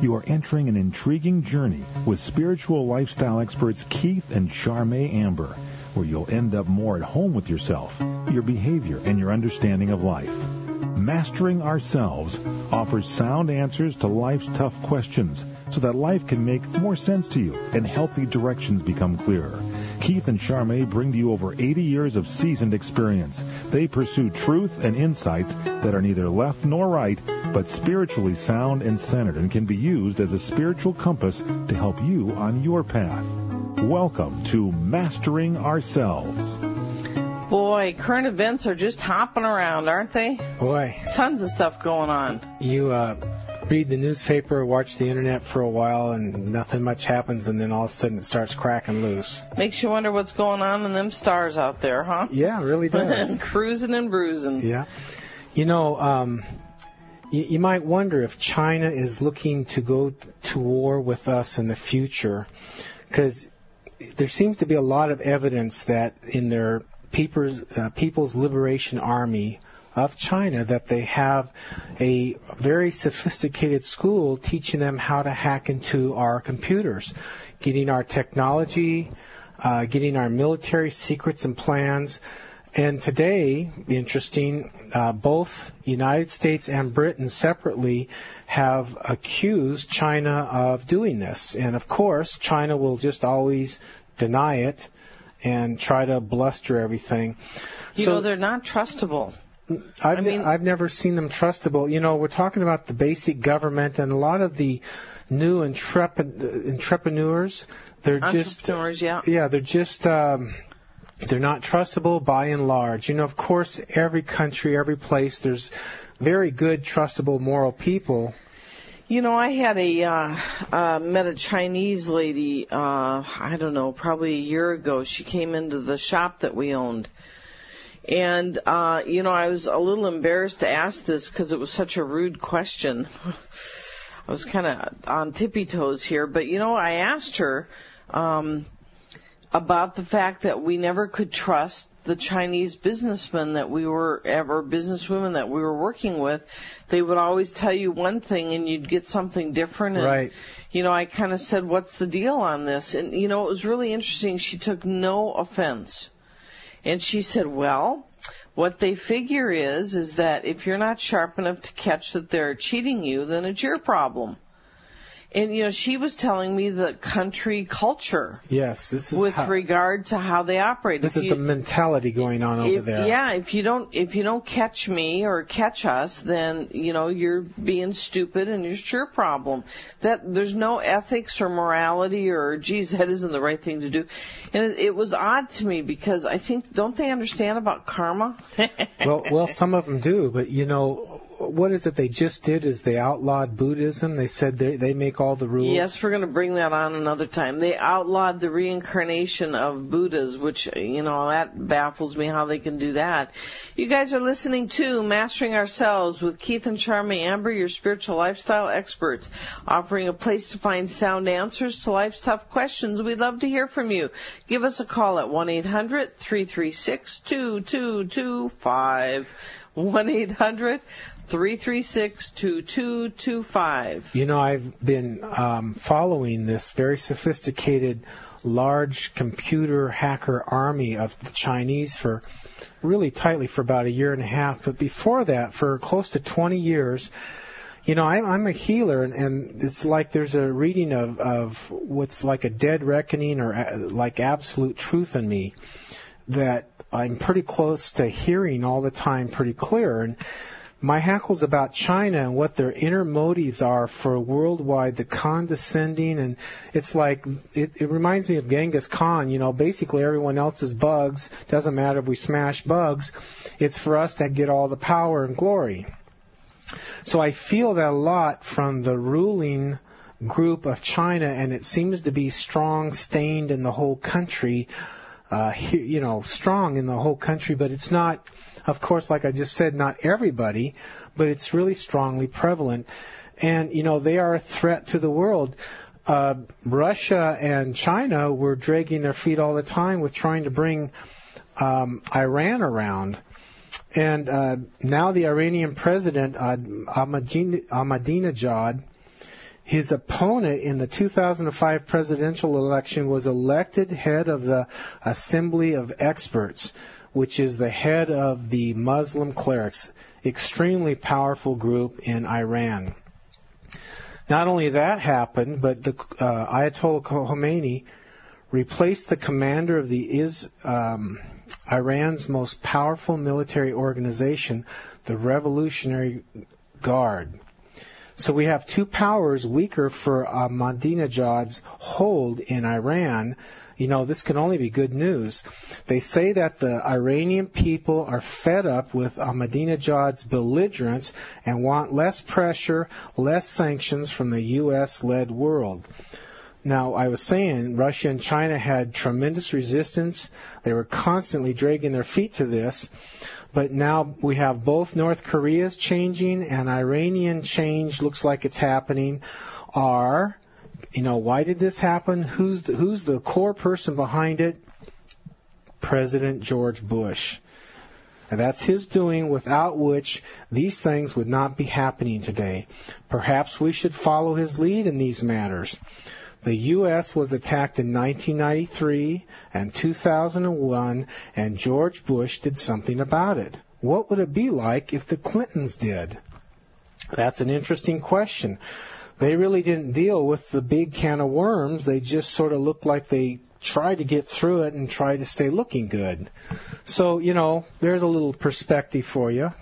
You are entering an intriguing journey with spiritual lifestyle experts Keith and Sharmai Amber, where you'll end up more at home with yourself, your behavior, and your understanding of life. Mastering Ourselves offers sound answers to life's tough questions so that life can make more sense to you and healthy directions become clearer. Keith and Sharmai bring to you over 80 years of seasoned experience. They pursue truth and insights that are neither left nor right, but spiritually sound and centered and can be used as a spiritual compass to help you on your path. Welcome to Mastering Ourselves. Boy, current events are just hopping around, aren't they? Boy, Tons of stuff going on. you uh, read the newspaper, watch the internet for a while, and nothing much happens, and then all of a sudden it starts cracking loose. Makes you wonder what's going on in them stars out there, huh? Yeah, it really does. Cruising and bruising. yeah. You know, um, you, you might wonder if China is looking to go to war with us in the future, because there seems to be a lot of evidence that in their People's, uh, People's Liberation Army of China that they have a very sophisticated school teaching them how to hack into our computers, getting our technology, uh, getting our military secrets and plans. And today, interesting, uh, both United States and Britain separately have accused China of doing this. And of course, China will just always deny it and try to bluster everything. You know, they're not trustable. I've, I mean- I've never seen them trustable. You know, we're talking about the basic government and a lot of the new intrepid, entrepreneurs. They're just Entrepreneurs, yeah. yeah, they're just um, they're not trustable by and large. You know, of course, every country, every place, there's very good, trustable, moral people. You know, I had a uh, uh, met a Chinese lady. Uh, I don't know, probably a year ago. She came into the shop that we owned, and uh, you know, I was a little embarrassed to ask this because it was such a rude question. I was kind of on tippy toes here, but you know, I asked her um, about the fact that we never could trust the Chinese businessmen that we were ever businesswomen that we were working with. They would always tell you one thing and you'd get something different. And, Right. You know, I kind of said, "What's the deal on this?" And you know, it was really interesting. She took no offense, and she said, "Well." What they figure is, is that if you're not sharp enough to catch that they're cheating you, then it's your problem. And you know, she was telling me the country culture Yes, this is with how, regard to how they operate. this If is you- the mentality going on over there. Yeah, if you don't if you don't catch me or catch us, then you know you're being stupid and it's your problem. That there's no ethics or morality or geez that isn't the right thing to do. And it, it was odd to me because I think don't they understand about karma? well, well, some of them do, but you know, what is it they just did? Is they outlawed Buddhism? They said they they make all the rules. Yes, we're going to bring that on another time. They outlawed the reincarnation of Buddhas, which, you know, that baffles me how they can do that. You guys are listening to Mastering Ourselves with Keith and Sharmai Amber, your spiritual lifestyle experts, offering a place to find sound answers to life's tough questions. We'd love to hear from you. Give us a call at 1-800-336-2225. 1-800 336 2225. You know, I've been um, following this very sophisticated, large computer hacker army of the Chinese for really tightly for about a year and a half. But before that, for close to 20 years, you know, I'm, I'm a healer, and, and it's like there's a reading of, of what's like a dead reckoning or uh, like absolute truth in me that I'm pretty close to hearing all the time pretty clear. And my hackle's about China and what their inner motives are for worldwide, the condescending, and it's like, it, it reminds me of Genghis Khan, you know, basically everyone else is bugs, doesn't matter if we smash bugs, it's for us to get all the power and glory. So I feel that a lot from the ruling group of China, and it seems to be strong, stained in the whole country, uh, you know, strong in the whole country, but it's not, of course, like I just said, not everybody, but it's really strongly prevalent. And, you know, they are a threat to the world. Uh, Russia and China were dragging their feet all the time with trying to bring um, Iran around. And uh, now the Iranian president, uh, Ahmadinejad, His opponent in the 2005 presidential election was elected head of the Assembly of Experts, which is the head of the Muslim clerics, extremely powerful group in Iran. Not only that happened, but the uh, Ayatollah Khomeini replaced the commander of the is, um, Iran's most powerful military organization, the Revolutionary Guard. So we have two powers weaker for uh, Ahmadinejad's hold in Iran. You know, this can only be good news. They say that the Iranian people are fed up with uh, Ahmadinejad's belligerence and want less pressure, less sanctions from the U.S. led world. Now, I was saying Russia and China had tremendous resistance. They were constantly dragging their feet to this. But now we have both North Korea's changing and Iranian change looks like it's happening. Are, you know, why did this happen? Who's the, who's the core person behind it? President George Bush. And that's his doing without which these things would not be happening today. Perhaps we should follow his lead in these matters. The U.S. was attacked in 1993 and 2001, and George Bush did something about it. What would it be like if the Clintons did? That's an interesting question. They really didn't deal with the big can of worms. They just sort of looked like they tried to get through it and tried to stay looking good. So, you know, there's a little perspective for you.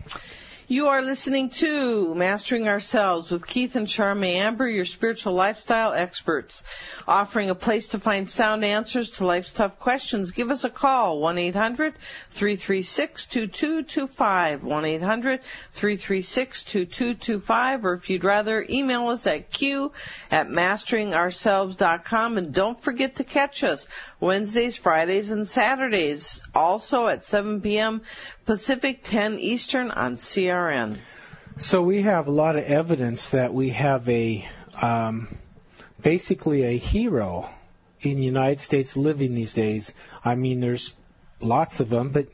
You are listening to Mastering Ourselves with Keith and Sharmai Amber, your spiritual lifestyle experts, offering a place to find sound answers to life's tough questions. Give us a call, 1-800-336-2225, 1-800-336-2225, or if you'd rather, email us at q at masteringourselves.com. And don't forget to catch us Wednesdays, Fridays, and Saturdays, also at 7 p.m. Pacific, 10 Eastern on CRN. So we have a lot of evidence that we have a um, basically a hero in the United States living these days. I mean, there's lots of them, but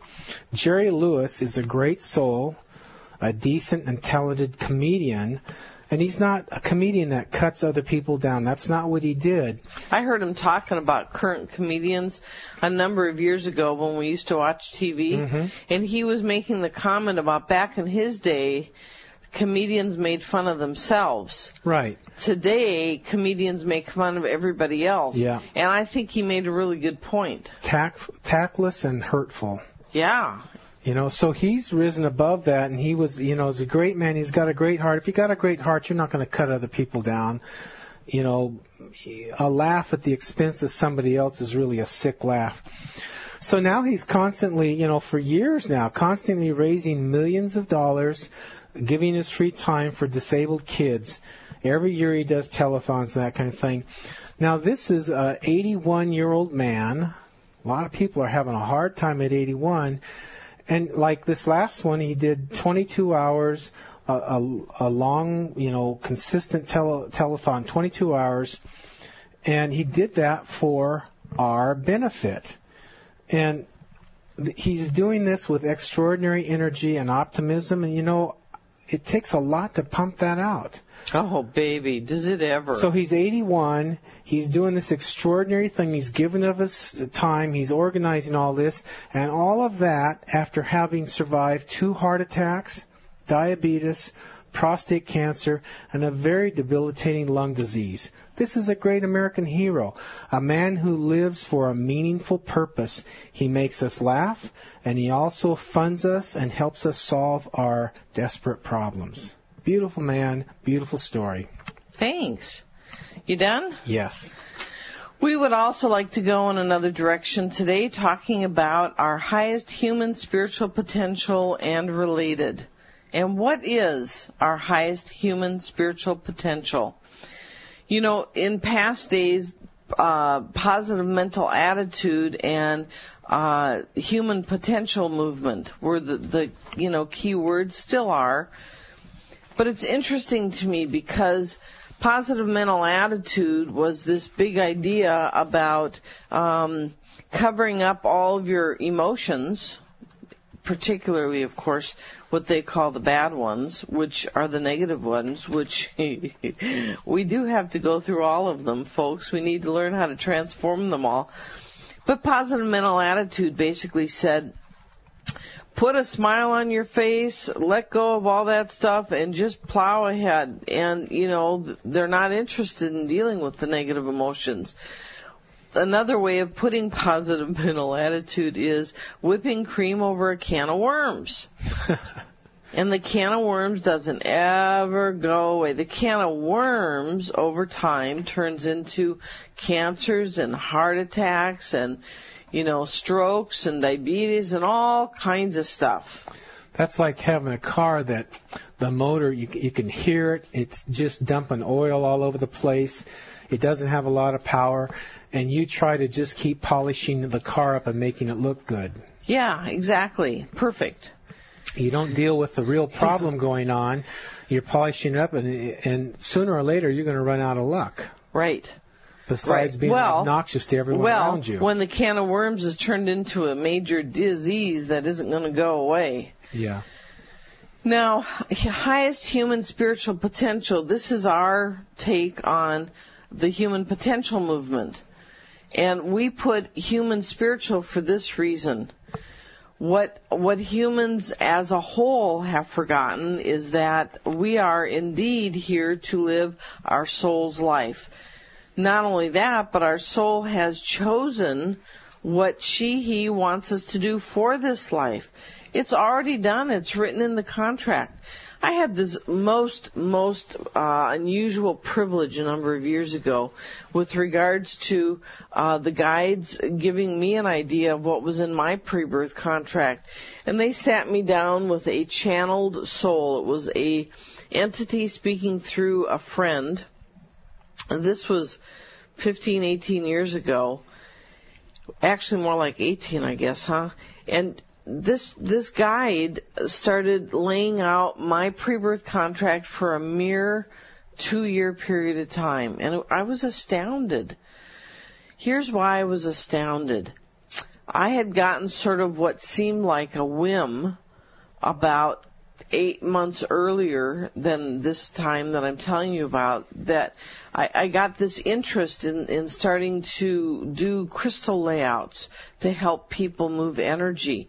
Jerry Lewis is a great soul, a decent and talented comedian and he's not a comedian that cuts other people down. That's not what he did. I heard him talking about current comedians a number of years ago when we used to watch TV, mm-hmm. and he was making the comment about back in his day, comedians made fun of themselves. Right. Today, comedians make fun of everybody else. Yeah. And I think he made a really good point. Tact, tactless and hurtful. Yeah, you know, so he's risen above that, and he was, you know, is a great man. He's got a great heart. If you got a great heart, you're not going to cut other people down. You know, a laugh at the expense of somebody else is really a sick laugh. So now he's constantly, you know, for years now, constantly raising millions of dollars, giving his free time for disabled kids. Every year he does telethons and that kind of thing. Now this is a 81 year old man. A lot of people are having a hard time at 81 and like this last one, he did 22 hours, a, a, a long, you know, consistent tele, telethon, 22 hours, and he did that for our benefit. And he's doing this with extraordinary energy and optimism, and you know, it takes a lot to pump that out. Oh, baby, does it ever? So he's 81. He's doing this extraordinary thing. He's given of his time. He's organizing all this. And all of that after having survived two heart attacks, diabetes, prostate cancer, and a very debilitating lung disease. This is a great American hero, a man who lives for a meaningful purpose. He makes us laugh, and he also funds us and helps us solve our desperate problems. Beautiful man, beautiful story. Thanks. You done? Yes. We would also like to go in another direction today, talking about our highest human spiritual potential and related. And what is our highest human spiritual potential? You know, in past days, uh, positive mental attitude and uh, human potential movement were the, the you know key words, still are. But it's interesting to me because positive mental attitude was this big idea about um, covering up all of your emotions, particularly, of course, what they call the bad ones, which are the negative ones, which we do have to go through all of them, folks. We need to learn how to transform them all. But positive mental attitude basically said, put a smile on your face, let go of all that stuff, and just plow ahead. And, you know, they're not interested in dealing with the negative emotions. Another way of putting positive mental attitude is whipping cream over a can of worms. and the can of worms doesn't ever go away. The can of worms over time turns into cancers and heart attacks and you know, strokes and diabetes and all kinds of stuff. That's like having a car that the motor, you, you can hear it, it's just dumping oil all over the place. It doesn't have a lot of power, and you try to just keep polishing the car up and making it look good. Yeah, exactly. Perfect. You don't deal with the real problem going on. You're polishing it up, and, and sooner or later, you're going to run out of luck. Right besides right. being well, obnoxious to everyone well, around you. when the can of worms is turned into a major disease that isn't going to go away. Yeah. Now, highest human spiritual potential. This is our take on the human potential movement. And we put human spiritual for this reason. What, what humans as a whole have forgotten is that we are indeed here to live our soul's life not only that, but our soul has chosen what she, he wants us to do for this life. It's already done. It's written in the contract. I had this most, most uh, unusual privilege a number of years ago with regards to uh, the guides giving me an idea of what was in my pre-birth contract. And they sat me down with a channeled soul. It was a entity speaking through a friend this was 15, 18 years ago. Actually, more like 18, I guess, huh? And this this guide started laying out my pre-birth contract for a mere two-year period of time, and I was astounded. Here's why I was astounded. I had gotten sort of what seemed like a whim about eight months earlier than this time that I'm telling you about that I, I got this interest in, in starting to do crystal layouts to help people move energy.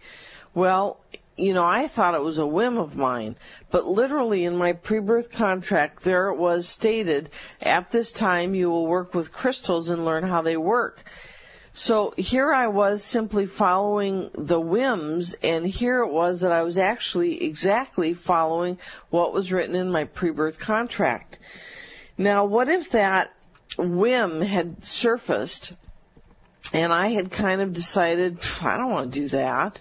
Well, you know, I thought it was a whim of mine, but literally in my pre-birth contract, there it was stated, at this time you will work with crystals and learn how they work. So here I was simply following the whims, and here it was that I was actually exactly following what was written in my pre-birth contract. Now, what if that whim had surfaced and I had kind of decided, I don't want to do that.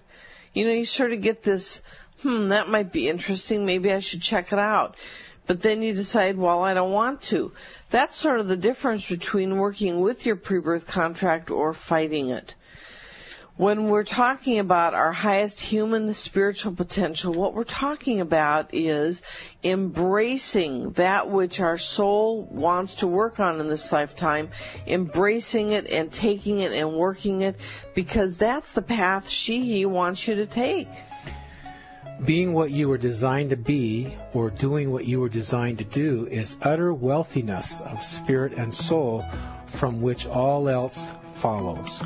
You know, you sort of get this, hmm, that might be interesting. Maybe I should check it out. But then you decide, well, I don't want to. That's sort of the difference between working with your pre-birth contract or fighting it. When we're talking about our highest human spiritual potential, what we're talking about is embracing that which our soul wants to work on in this lifetime, embracing it and taking it and working it because that's the path she, he wants you to take being what you were designed to be or doing what you were designed to do is utter wealthiness of spirit and soul from which all else follows.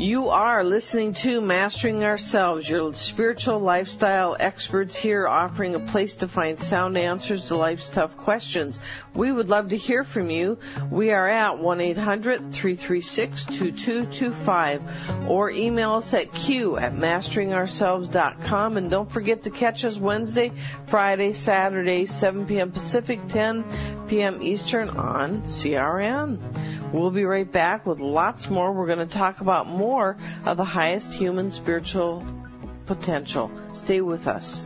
You are listening to Mastering Ourselves, your spiritual lifestyle experts here offering a place to find sound answers to life's tough questions. We would love to hear from you. We are at 1-800-336-2225 or email us at q at masteringourselves.com and don't forget to catch us Wednesday, Friday, Saturday, 7 p.m. Pacific, 10 p.m. Eastern on CRN. We'll be right back with lots more. We're going to talk about more of the highest human spiritual potential. Stay with us.